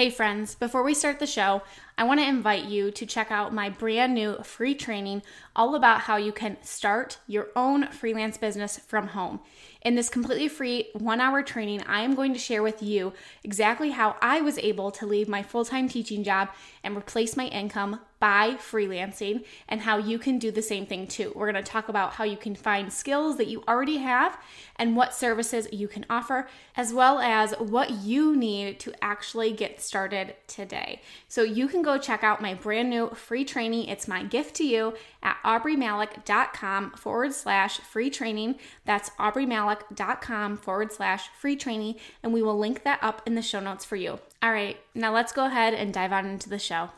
Hey, friends, before we start the show, I want to invite you to check out my brand new free training all about how you can start your own freelance business from home. In this completely free one hour training, I am going to share with you exactly how I was able to leave my full time teaching job and replace my income by freelancing and how you can do the same thing too. We're going to talk about how you can find skills that you already have and what services you can offer, as well as what you need to actually get started today. So you can go check out my brand new free training. It's my gift to you at aubreemalick.com forward slash free training. That's aubreemalick.com forward slash free training, and we will link that up in the show notes for you. All right, now let's go ahead and dive on into the show.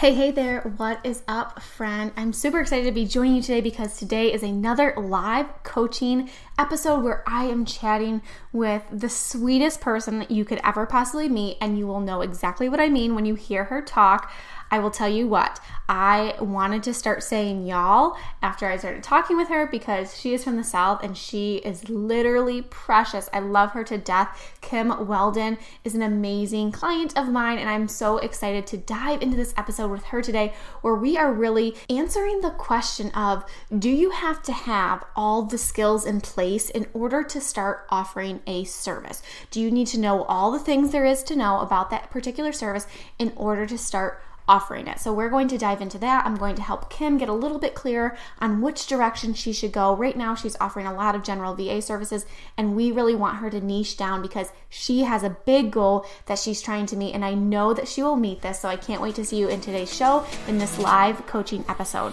Hey, hey there, what is up, friend? I'm super excited to be joining you today because today is another live coaching episode where I am chatting with the sweetest person that you could ever possibly meet, and you will know exactly what I mean when you hear her talk. I will tell you what, I wanted to start saying y'all after I started talking with her because she is from the South and she is literally precious. I love her to death. Kim Weldin is an amazing client of mine, and I'm so excited to dive into this episode with her today where we are really answering the question of do you have to have all the skills in place in order to start offering a service? Do you need to know all the things there is to know about that particular service in order to start offering it. So we're going to dive into that. I'm going to help Kim get a little bit clearer on which direction she should go. Right now, she's offering a lot of general VA services, and we really want her to niche down because she has a big goal that she's trying to meet, and I know that she will meet this. So I can't wait to see you in today's show in this live coaching episode.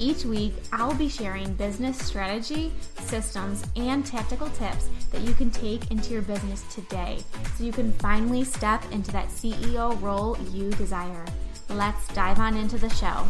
Each week, I'll be sharing business strategy, systems, and tactical tips that you can take into your business today so you can finally step into that CEO role you desire. Let's dive on into the show.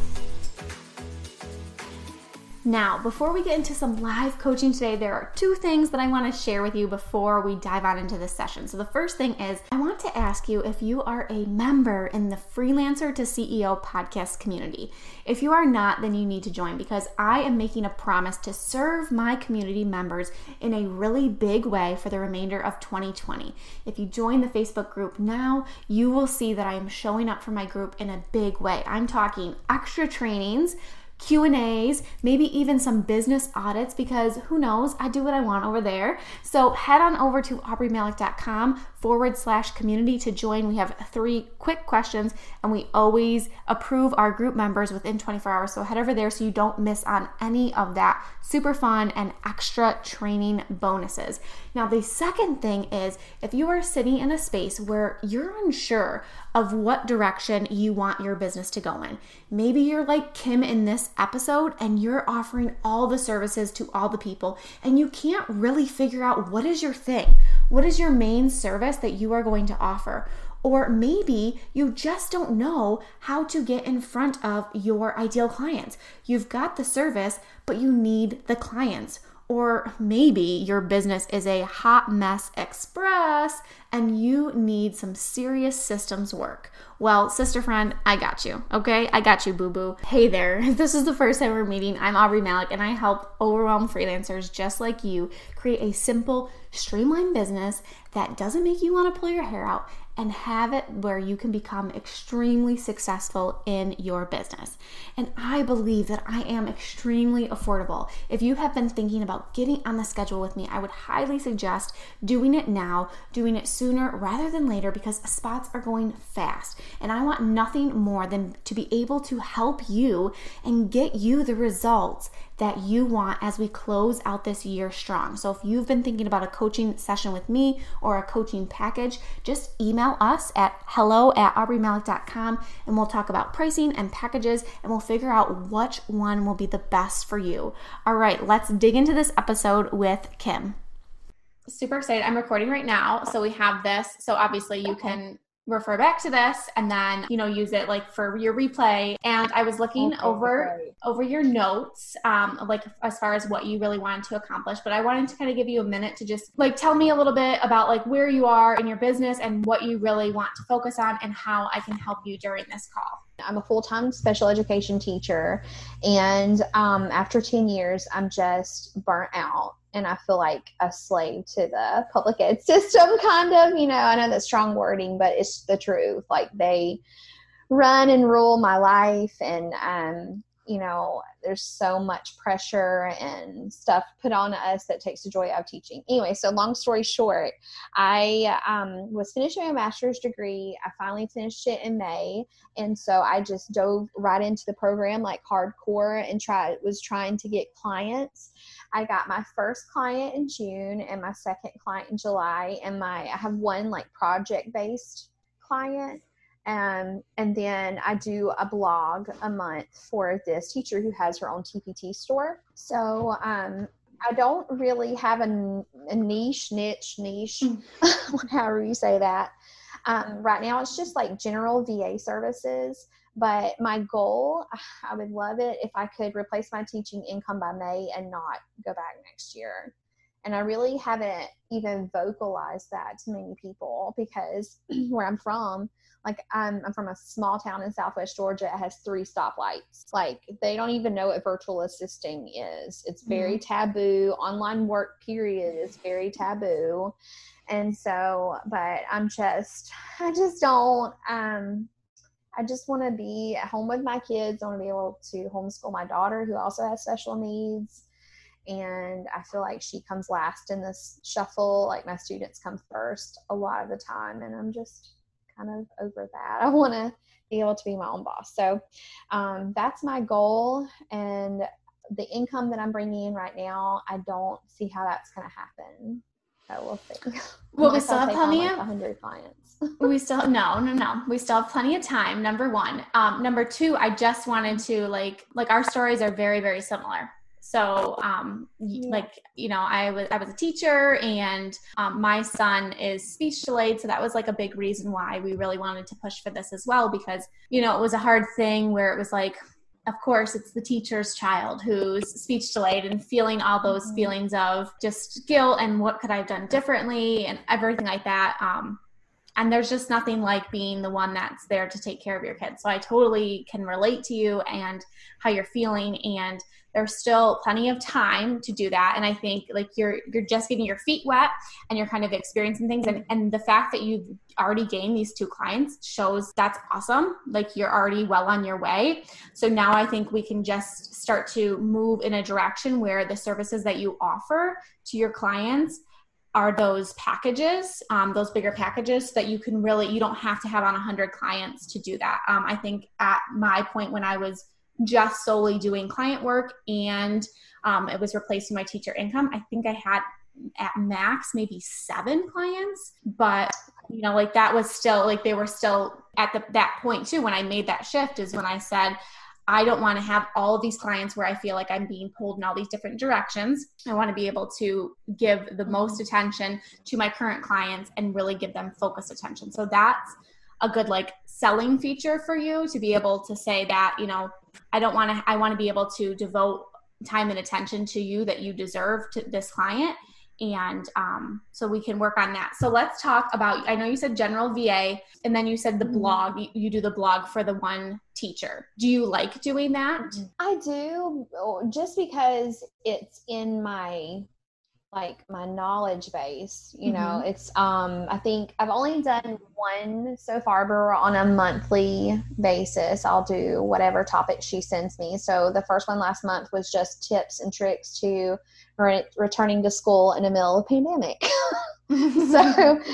Now, before we get into some live coaching today, there are two things that I want to share with you before we dive on into this session. So, the first thing is I want to ask you if you are a member in the Freelancer to CEO podcast community. If you are not, then you need to join because I am making a promise to serve my community members in a really big way for the remainder of 2020. If you join the Facebook group now, you will see that I am showing up for my group in a big way. I'm talking extra trainings Q&As, maybe even some business audits because who knows, I do what I want over there. So head on over to aubreemalick.com forward slash community to join. We have three quick questions and we always approve our group members within 24 hours. So head over there so you don't miss on any of that super fun and extra training bonuses. Now, the second thing is if you are sitting in a space where you're unsure of what direction you want your business to go in, maybe you're like Kim in this episode and you're offering all the services to all the people and you can't really figure out what is your thing. What is your main service that you are going to offer? Or maybe you just don't know how to get in front of your ideal clients. You've got the service, but you need the clients. Or maybe your business is a hot mess express and you need some serious systems work. Well, sister friend, I got you, okay? I got you, boo boo. Hey there, this is the first time we're meeting, I'm Aubree Malick and I help overwhelmed freelancers just like you create a simple, streamlined business that doesn't make you want to pull your hair out and have it where you can become extremely successful in your business. And I believe that I am extremely affordable. If you have been thinking about getting on the schedule with me, I would highly suggest doing it now, doing it sooner rather than later because spots are going fast. And I want nothing more than to be able to help you and get you the results that you want as we close out this year strong. So if you've been thinking about a coaching session with me or a coaching package, just email us at hello at aubreemalick.com and we'll talk about pricing and packages and we'll figure out which one will be the best for you. All right, let's dig into this episode with Kim. Super excited. I'm recording right now. So we have this. So obviously you can refer back to this and then you know use it like for your replay. And i was looking okay, over great. over your notes um like as far as what you really wanted to accomplish but i wanted to kind of give you a minute to just like tell me a little bit about like where you are in your business and what you really want to focus on and how i can help you during this call. I'm a full time special education teacher, and um, after 10 years, I'm just burnt out and I feel like a slave to the public ed system, kind of. You know, I know that's strong wording, but it's the truth. Like they run and rule my life, and um, you know, there's so much pressure and stuff put on us that takes the joy out of teaching. Anyway, so long story short, I um, was finishing my master's degree. I finally finished it in May, and so I just dove right into the program like hardcore and tried was trying to get clients. I got my first client in June and my second client in July, and my I have one like project based client um, and then I do a blog a month for this teacher who has her own TPT store. So um, I don't really have a, a niche, niche, niche, mm. however you say that. Um, right now, it's just like general VA services. But my goal, I would love it if I could replace my teaching income by May and not go back next year. And I really haven't even vocalized that to many people because where I'm from, like I'm, I'm from a small town in southwest georgia it has three stoplights like they don't even know what virtual assisting is it's very mm-hmm. taboo online work period is very taboo and so but i'm just i just don't um I just want to be at home with my kids. I want to be able to homeschool my daughter who also has special needs. And I feel like she comes last in this shuffle. Like my students come first a lot of the time. And I'm just, kind of over that. I want to be able to be my own boss. So um, that's my goal. And the income that I'm bringing in right now, I don't see how that's going to happen. So we'll see. Well, we still have plenty like of 100 clients. we still no no no we still have plenty of time number one um, number two i just wanted to like like our stories are very very similar so, um, yeah. like you know, I was I was a teacher, and um, my son is speech delayed, so that was like a big reason why we really wanted to push for this as well, because you know it was a hard thing where it was like of course it's the teacher's child who's speech delayed and feeling all those mm-hmm. feelings of just guilt and what could i have done differently and everything like that um, and there's just nothing like being the one that's there to take care of your kids. So i totally can relate to you and how you're feeling and there's still plenty of time to do that. And i think like you're you're just getting your feet wet and you're kind of experiencing things. And, and the fact that you've already gained these two clients shows that's awesome. Like you're already well on your way. So now i think we can just start to move in a direction where the services that you offer to your clients are those packages, um, those bigger packages, that you can really, you don't have to have on 100 clients to do that. Um, I think at my point when I was just solely doing client work and um, it was replacing my teacher income. I think I had at max maybe seven clients, but you know, like that was still like they were still at the, that point too. When I made that shift, is when I said, I don't want to have all of these clients where I feel like I'm being pulled in all these different directions. I want to be able to give the most attention to my current clients and really give them focused attention. So that's a good like selling feature for you to be able to say that, you know, I don't want to, I want to be able to devote time and attention to you that you deserve to this client. And um, so we can work on that. So let's talk about, I know you said general VA, and then you said the mm-hmm. blog, you, you do the blog for the one teacher. Do you like doing that? I do, just because it's in my like my knowledge base you know mm-hmm. it's um i think i've only done one so far but on a monthly basis. I'll do whatever topic she sends me. So the first one last month was just tips and tricks to re- returning to school in the middle of pandemic. So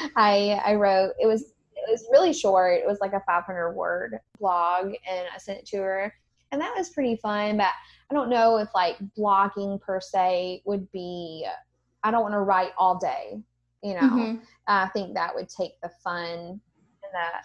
i i wrote it was it was really short. It was like a 500 word blog and i sent it to her and that was pretty fun but i don't know if like blogging per se would be I don't want to write all day. You know, mm-hmm. I think that would take the fun and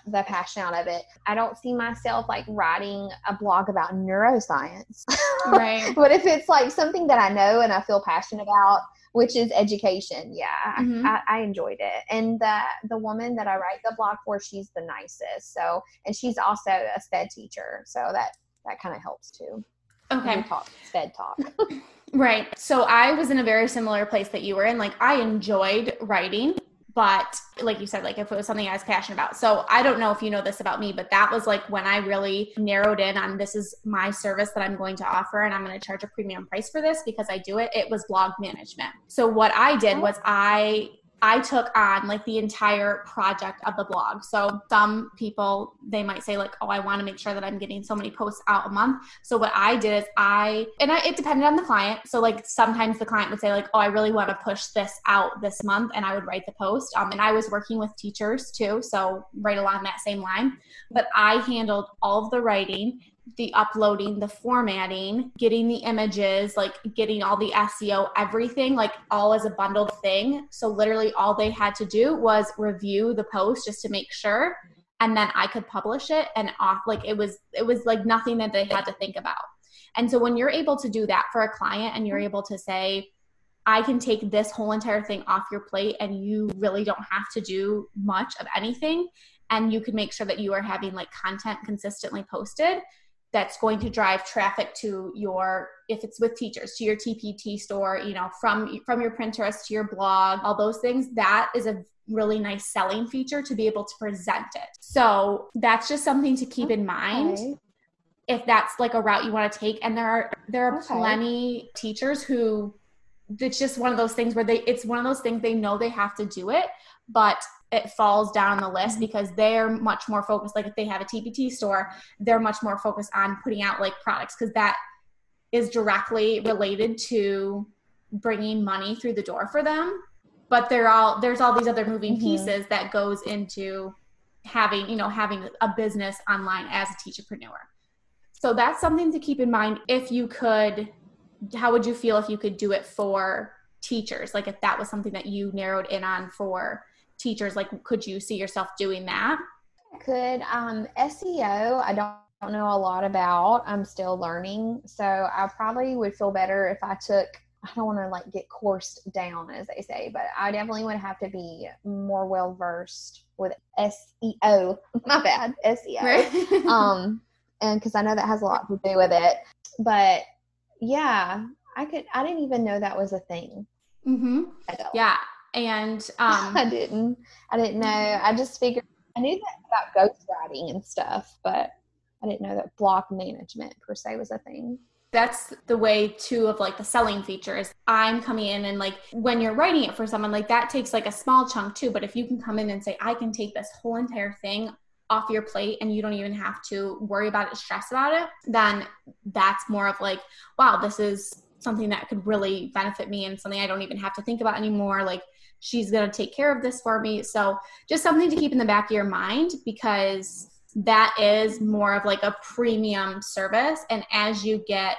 the, the passion out of it. I don't see myself like writing a blog about neuroscience. Right. but if it's like something that I know and I feel passionate about, which is education. Yeah, mm-hmm. I, I, enjoyed it. And the the woman that I write the blog for, she's the nicest. So, and she's also a sped teacher, so that that kind of helps too. Okay, talk sped talk. right. So I was in a very similar place that you were in. Like I enjoyed writing but like you said like if it was something i was passionate about so i don't know if you know this about me but that was like when i really narrowed in on this is my service that i'm going to offer and i'm going to charge a premium price for this because i do it it was blog management so what i did oh. was i I took on like the entire project of the blog. So some people they might say like, "Oh, I want to make sure that I'm getting so many posts out a month." So what I did is I and I, it depended on the client. So like sometimes the client would say like, "Oh, I really want to push this out this month," and I would write the post. Um, and I was working with teachers too, so right along that same line. But I handled all of the writing the uploading, the formatting, getting the images, like getting all the SEO, everything, like all as a bundled thing. So literally all they had to do was review the post just to make sure and then I could publish it and off like it was it was like nothing that they had to think about. And so when you're able to do that for a client and you're able to say I can take this whole entire thing off your plate and you really don't have to do much of anything and you can make sure that you are having like content consistently posted that's going to drive traffic to your if it's with teachers to your tpt store you know from from your pinterest to your blog all those things that is a really nice selling feature to be able to present it. So that's just something to keep in mind. If that's like a route you want to take and there are there are okay. plenty teachers who it's just one of those things where they it's one of those things they know they have to do it but it falls down the list mm-hmm. because they're much more focused like if they have a tpt store they're much more focused on putting out like products because that is directly related to bringing money through the door for them but they're all there's all these other moving mm-hmm. pieces that goes into having you know having a business online as a teacherpreneur so that's something to keep in mind if you could how would you feel if you could do it for teachers like if that was something that you narrowed in on for teachers like could you see yourself doing that? Could um seo i don't don't know a lot about. I'm still learning. So i probably would feel better if i took i don't want to like get coursed down as they say but i definitely would have to be more well versed with seo my bad seo um and because i know that has a lot to do with it. But yeah i could i didn't even know that was a thing. Mm-hmm. yeah and um, I didn't. I didn't know. I just figured I knew that about ghostwriting and stuff, but I didn't know that blog management per se was a thing. That's the way too of like the selling features. I'm coming in and like when you're writing it for someone, like that takes like a small chunk too. But if you can come in and say, I can take this whole entire thing off your plate and you don't even have to worry about it, stress about it, then that's more of like, wow, this is something that could really benefit me and something I don't even have to think about anymore. Like she's going to take care of this for me. So just something to keep in the back of your mind because that is more of like a premium service. And as you get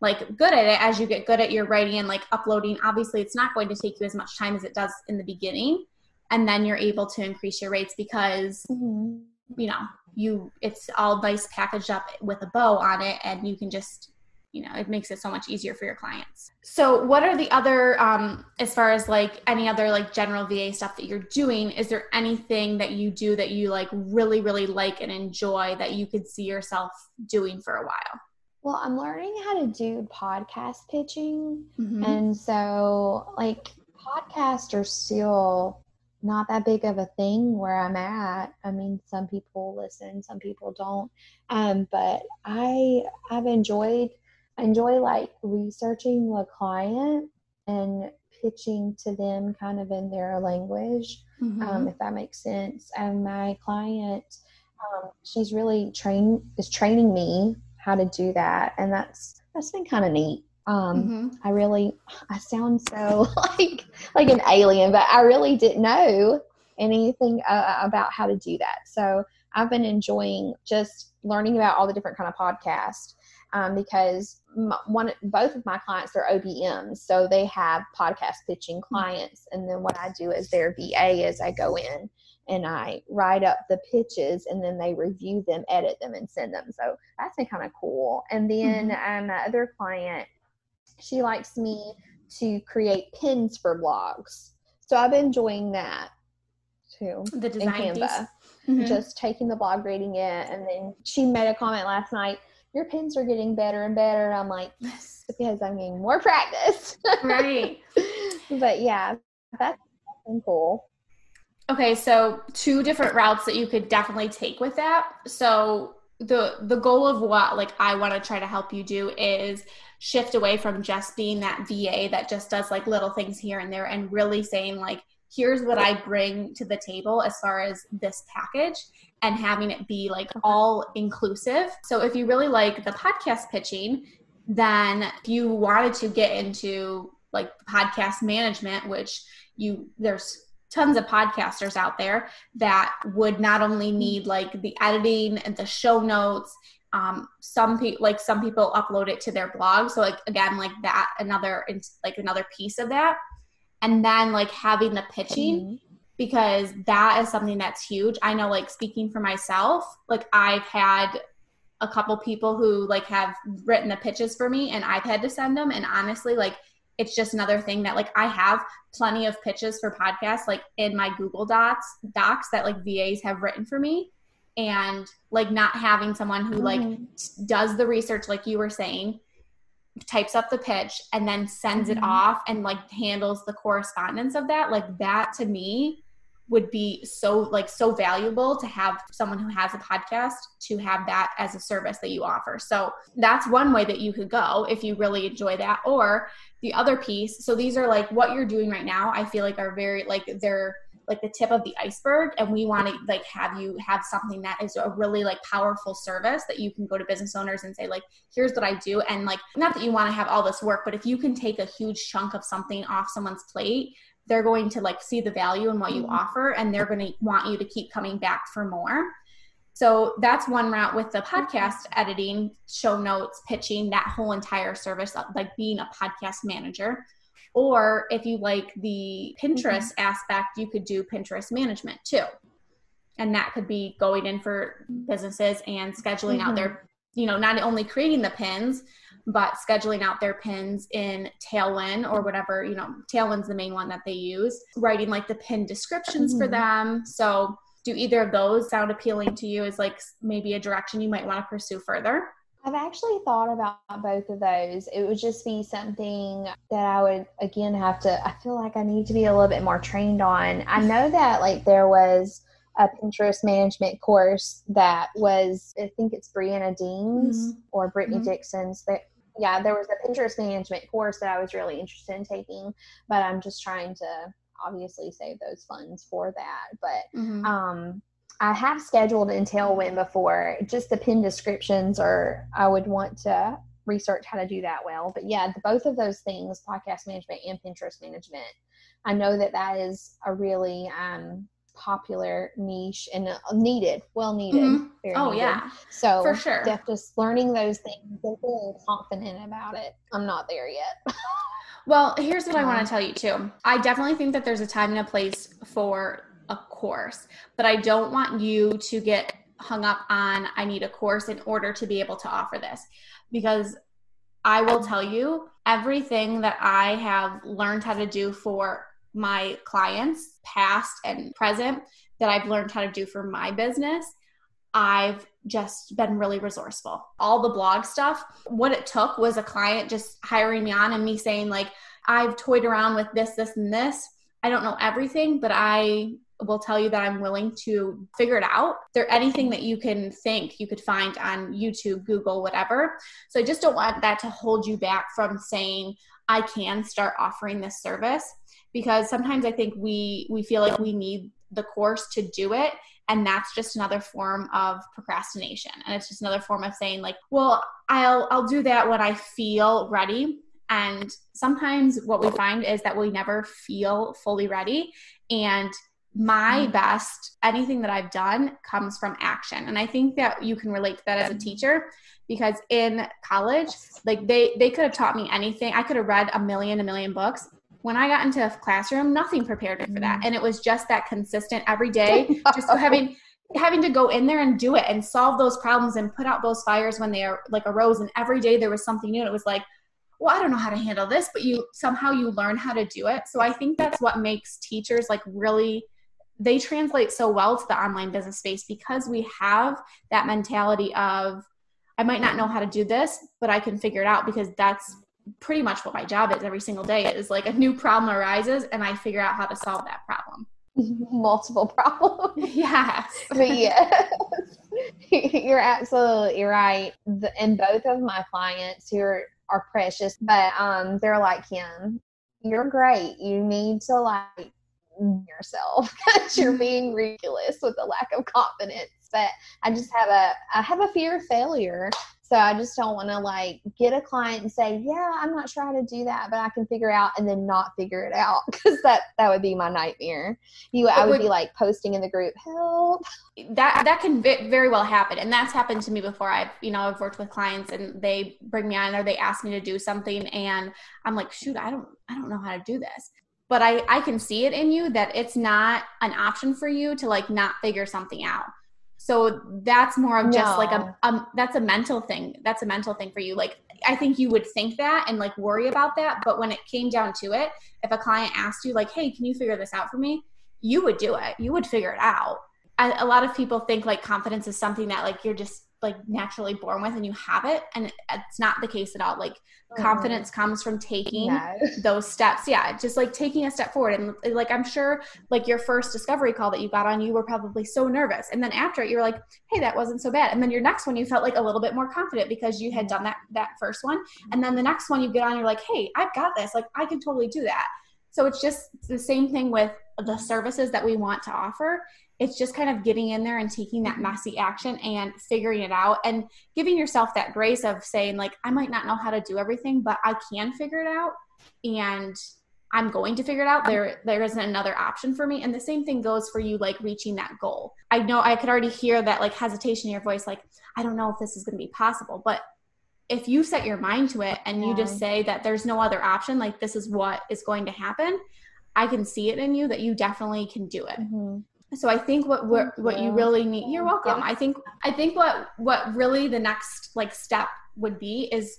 like good at it, as you get good at your writing and like uploading, obviously it's not going to take you as much time as it does in the beginning. And then you're able to increase your rates because, mm-hmm. you know, you it's all nice packaged up with a bow on it and you can just you know it makes it so much easier for your clients so what are the other um, as far as like any other like general va stuff that you're doing is there anything that you do that you like really really like and enjoy that you could see yourself doing for a while well i'm learning how to do podcast pitching mm-hmm. and so like podcasts are still not that big of a thing where I'm at. I mean, some people listen, some people don't. Um, but I I've enjoyed I enjoy like researching the client and pitching to them kind of in their language, um, mm-hmm. um, if that makes sense. And my client, um, she's really train is training me how to do that, and that's that's been kind of neat. Um, mm-hmm. I really, I sound so like like an alien, but I really didn't know anything uh, about how to do that. So I've been enjoying just learning about all the different kind of podcasts um, because one both of my clients they're OBMs, so they have podcast pitching hmm. clients, and then what I do as their VA is I go in and I write up the pitches, and then they review them, edit them, and send them. So that's been kind of cool. And then mm-hmm. um, my other client, she likes me to create pins for blogs. So I've been doing that too The design. Canva. Mhm. Just taking the blog, reading it, and then she made a comment last night. Your pins are getting better and better. And I'm like, yes, because I'm getting more practice. right. but yeah, that's cool. Okay, so two different routes that you could definitely take with that. So the the goal of what like I want to try to help you do is shift away from just being that VA that just does like little things here and there and really saying like here's what I bring to the table as far as this package and having it be like all inclusive. So if you really like the podcast pitching, then if you wanted to get into like podcast management, which you there's tons of podcasters out there that would not only need like the editing and the show notes um, some people like some people upload it to their blog so like again like that another like another piece of that and then like having the pitching Mhm. Because that is something that's huge i know like speaking for myself like i've had a couple people who like have written the pitches for me and i've had to send them and honestly like it's just another thing that like i have plenty of pitches for podcasts like in my google docs docs that like vas have written for me and like not having someone who like Mhm. does the research like you were saying types up the pitch and then sends it Mhm. off and like handles the correspondence of that like that to me would be so like so valuable to have someone who has a podcast to have that as a service that you offer. So that's one way that you could go if you really enjoy that. Or the other piece so these are like what you're doing right now i feel like are very like they're like the tip of the iceberg. And we want to like have you have something that is a really like powerful service that you can go to business owners and say like here's what i do. And like not that you want to have all this work but if you can take a huge chunk of something off someone's plate they're going to like see the value in what you Mhm. offer and they're going to want you to keep coming back for more. So that's one route with the podcast editing show notes pitching that whole entire service like being a podcast manager. Or if you like the Pinterest aspect, you could do Pinterest management too. And that could be going in for businesses and scheduling out their, you know, not only creating the pins, but scheduling out their pins in Tailwind or whatever, you know, Tailwind's the main one that they use, writing like the pin descriptions for Mhm. them. So, do either of those sound appealing to you as like maybe a direction you might want to pursue further? I've actually thought about both of those. It would just be something that I would again have to I feel like I need to be a little bit more trained on. I know that like there was a Pinterest management course that was I think it's Brianna Dean's Mhm. or Brittany Mhm. Dixon's that yeah, there was a Pinterest management course that I was really interested in taking, but I'm just trying to obviously save those funds for that. But Mm-hmm. um, I have scheduled in Tailwind before. Just the pin descriptions, or I would want to research how to do that well. But yeah, the, both of those things, podcast management and Pinterest management, I know that that is a really um, popular niche and uh, needed, well needed. Mhm. very Oh needed. yeah, So for sure. def- just learning those things feeling confident about it. I'm not there yet. Well, here's what I want Um, to tell you too. I definitely think that there's a time and a place for a course, but I don't want you to get hung up on I need a course in order to be able to offer this because I will tell you everything that I have learned how to do for my clients, past and present, that I've learned how to do for my business. I've just been really resourceful. All the blog stuff, what it took was a client just hiring me on and me saying, like, I've toyed around with this, this, and this. I don't know everything, but I will tell you that I'm willing to figure it out. There anything that you can think you could find on YouTube, Google, whatever. So I just don't want that to hold you back from saying I can start offering this service because sometimes I think we we feel like we need the course to do it and that's just another form of procrastination. And it's just another form of saying like well i'll i'll do that when i feel ready. And sometimes what we find is that we never feel fully ready. And my mm. best anything that i've done comes from action. And i think that you can relate to that as a teacher because in college like they they could have taught me anything. I could have read a million a million books when I got into a classroom, nothing prepared me for that. Mm. And it was just that consistent every day, just having having to go in there and do it and solve those problems and put out those fires when they are like arose. And every day there was something new. And it was like, well, I don't know how to handle this, but you somehow you learn how to do it. So I think that's what makes teachers like really they translate so well to the online business space because we have that mentality of I might not know how to do this, but I can figure it out because that's pretty much what my job is every single day. is like a new problem arises and I figure out how to solve that problem. Multiple problems. Yes. but yes, you're absolutely right. The, and both of my clients who are, are precious, but um, they're like, Kim, you're great. You need to like yourself because you're being ridiculous with the lack of confidence. But I just have a I have a fear of failure. So I just don't want to like get a client and say, "Yeah, I'm not sure how to do that, but I can figure out," and then not figure it out because that that would be my nightmare. You, I would, would, be like posting in the group, "Help!" That that can very well happen, and that's happened to me before. I've you know I've worked with clients and they bring me on or they ask me to do something, and I'm like, "Shoot, I don't I don't know how to do this." But I I can see it in you that it's not an option for you to like not figure something out so that's more of just no. like a, um that's a mental thing that's a mental thing for you. Like i think you would think that and like worry about that but when it came down to it if a client asked you like hey can you figure this out for me? you would do it. You would figure it out. I, a lot of people think like confidence is something that like you're just like naturally born with and you have it and it's not the case at all. Like mm. confidence comes from taking those steps. Yeah just like taking a step forward and like i'm sure like your first discovery call that you got on you were probably so nervous and then after it you were like hey that wasn't so bad. And then your next one you felt like a little bit more confident because you had done that that first one and then the next one you get on you're like hey i've got this. Like i can totally do that. So it's just the same thing with the services that we want to offer it's just kind of getting in there and taking that messy action and figuring it out and giving yourself that grace of saying like i might not know how to do everything but i can figure it out and i'm going to figure it out. There there isn't another option for me. And the same thing goes for you like reaching that goal. I know i could already hear that like hesitation in your voice like i don't know if this is going to be possible but if you set your mind to it and yeah. you just say that there's no other option like this is what is going to happen i can see it in you that you definitely can do it. Mm-hmm so i think what what, what you really need you're welcome. I think i think what what really the next like step would be is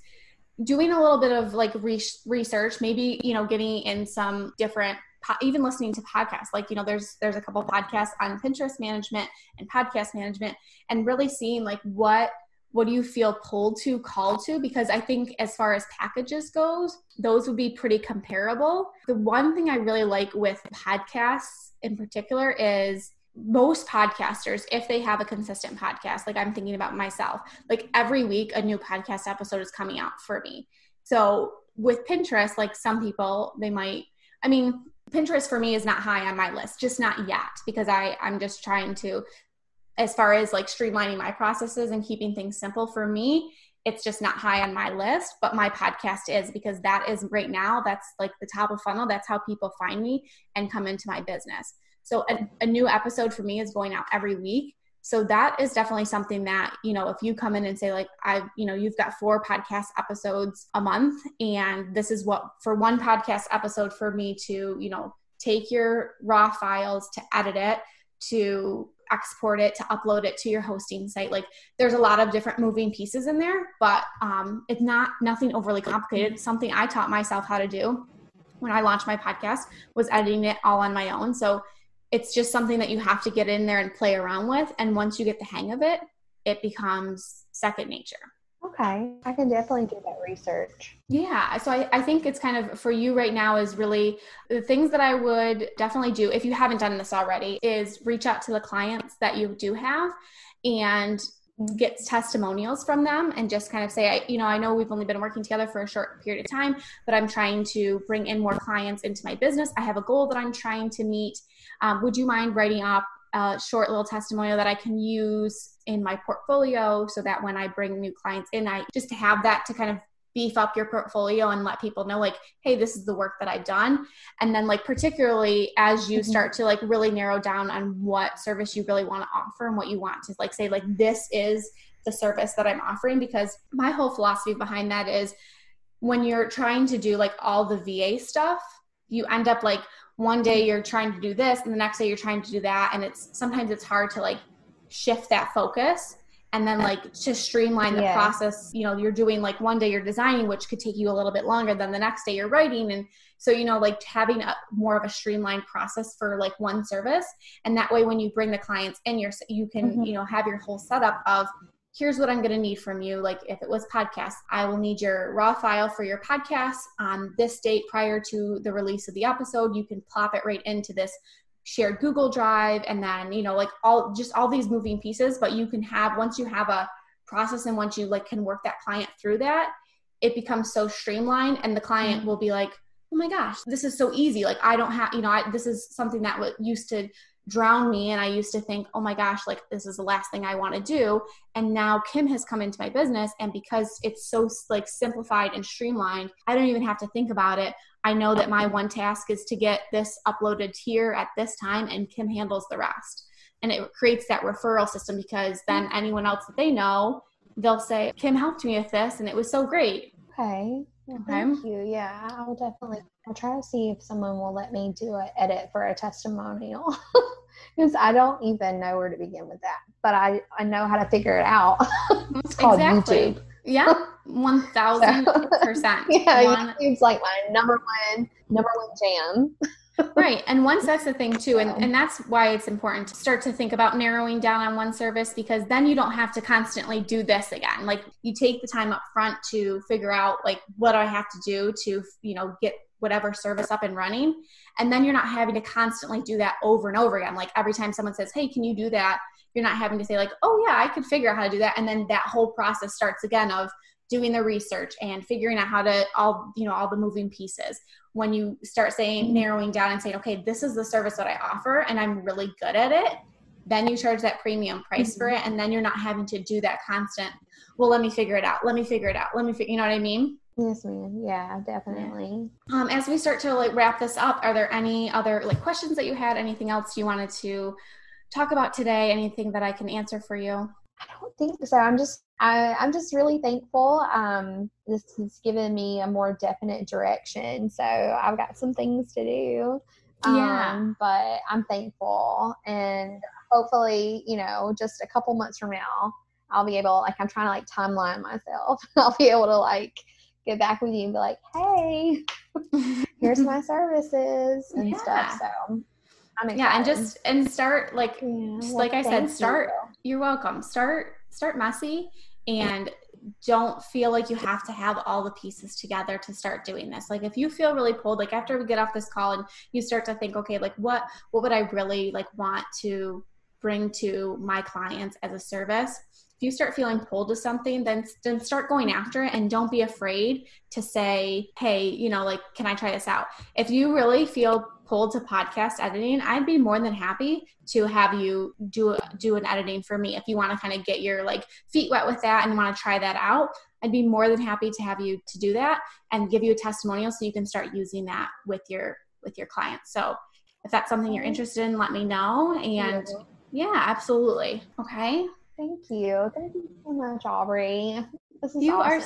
doing a little bit of like re- research maybe you know getting in some different even listening to podcasts. Like you know there's there's a couple podcasts on pinterest management and podcast management and really seeing like what what do you feel pulled to called to? Because i think as far as packages goes those would be pretty comparable. The one thing i really like with podcasts in particular is most podcasters if they have a consistent podcast like i'm thinking about myself like every week a new podcast episode is coming out for me. So with pinterest like some people they might i mean pinterest for me is not high on my list just not yet because i i'm just trying to as far as like streamlining my processes and keeping things simple for me it's just not high on my list but my podcast is because that is right now that's like the top of funnel. That's how people find me and come into my business. So a, a new episode for me is going out every week. So that is definitely something that you know if you come in and say like i you know you've got four podcast episodes a month and this is what for one podcast episode for me to you know take your raw files to edit it to export it to upload it to your hosting site. Like there's a lot of different moving pieces in there but um, it's not nothing overly complicated. Something i taught myself how to do when i launched my podcast was editing it all on my own. So it's just something that you have to get in there and play around with. And once you get the hang of it it becomes second nature Okay, I can definitely do that research. Yeah, so I, I think it's kind of for you right now is really the things that I would definitely do if you haven't done this already is reach out to the clients that you do have and get testimonials from them and just kind of say I, you know i know we've only been working together for a short period of time but i'm trying to bring in more clients into my business i have a goal that i'm trying to meet um, would you mind writing up a short little testimonial that I can use in my portfolio so that when I bring new clients in, I just have that to kind of beef up your portfolio and let people know like hey this is the work that i've done. And then like particularly as you mm-hmm. start to like really narrow down on what service you really want to offer and what you want to like say like this is the service that i'm offering because my whole philosophy behind that is when you're trying to do like all the va stuff you end up like one day you're trying to do this and the next day you're trying to do that. And it's sometimes it's hard to like shift that focus and then like to streamline the Yeah. process. You know you're doing like one day you're designing which could take you a little bit longer than the next day you're writing. And so you know like having a more of a streamlined process for like one service. And that way when you bring the clients in you're you can Mhm. you know have your whole setup of here's what i'm going to need from you. Like if it was podcast i will need your raw file for your podcast on this date prior to the release of the episode. You can plop it right into this shared google drive and then you know like all just all these moving pieces but you can have once you have a process and once you like can work that client through that it becomes so streamlined and the client mm-hmm. will be like oh my gosh this is so easy. Like i don't have you know I, this is something that w- used to drown me and i used to think oh my gosh like this is the last thing i want to do. And now kim has come into my business and because it's so like simplified and streamlined i don't even have to think about it i know that my one task is to get this uploaded here at this time and kim handles the rest and it creates that referral system because then mm-hmm. anyone else that they know they'll say kim helped me with this and it was so great Okay. Well, Okay. Thank you. Yeah, I'll definitely. I'll try to see if someone will let me do an edit for a testimonial because I don't even know where to begin with that. But I I know how to figure it out. it's called YouTube. yeah 1000% Yeah, One- YouTube's like my number one number one jam. right and once that's the thing too and, and that's why it's important to start to think about narrowing down on one service because then you don't have to constantly do this again. Like you take the time up front to figure out like what do i have to do to you know get whatever service up and running and then you're not having to constantly do that over and over again. Like every time someone says hey can you do that? you're not having to say like oh yeah i could figure out how to do that and then that whole process starts again of doing the research and figuring out how to all you know all the moving pieces. When you start saying narrowing down and saying okay this is the service that i offer and i'm really good at it then you charge that premium price for it and then you're not having to do that constant well let me figure it out let me figure it out let me figure you know what i mean? Yes, ma'am. Yeah, definitely. um, as we start to like wrap this up are there any other like questions that you had anything else you wanted to talk about today anything that i can answer for you I don't think so. I'm just I, I'm just really thankful. Um, this has given me a more definite direction. So I've got some things to do. Yeah. Um, but I'm thankful and hopefully, you know, just a couple months from now, I'll be able like I'm trying to like timeline myself. I'll be able to like get back with you and be like, hey, here's my services and Yeah. stuff. So I'm excited. yeah and just and start like Yeah, just well, like I said, start- you. You're welcome. Start start messy and don't feel like you have to have all the pieces together to start doing this. Like if you feel really pulled, like after we get off this call and you start to think, okay, like what what would I really like want to bring to my clients as a service? If you start feeling pulled to something, then then start going after it and don't be afraid to say, hey, you know, like can I try this out? If you really feel pulled to podcast editing, I'd be more than happy to have you do do an editing for me. If you want to kind of get your like feet wet with that and want to try that out, I'd be more than happy to have you to do that and give you a testimonial so you can start using that with your with your clients. So if that's something you're interested in, let me know. And Yeah. yeah, absolutely. Okay. Thank you. Thank you so much, Aubree. You are-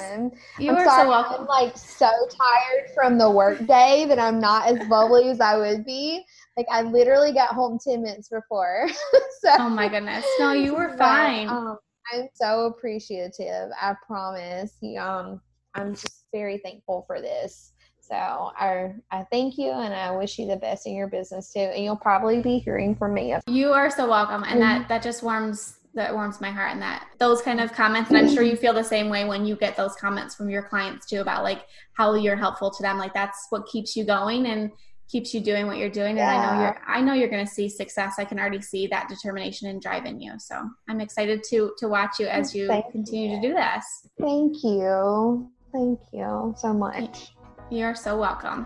You I'm are sorry, so welcome. I'm like so tired from the work day that I'm not as bubbly as I would be. Like I literally got home ten minutes before. so Oh my goodness. No, you were but, fine. um, I'm so appreciative. I promise. Um, I'm just very thankful for this. So I I thank you and I wish you the best in your business too. And you'll probably be hearing from me. You are so welcome, and that that just warms that warms my heart. And that those kind of comments, and I'm sure you feel the same way when you get those comments from your clients too about like how you're helpful to them. Like that's what keeps you going and keeps you doing what you're doing. And I know you're I know you're going to see success. I can already see that determination and drive in you. So I'm excited to to watch you as you Thank continue you. to do this. Thank you. Thank you so much. You're so welcome.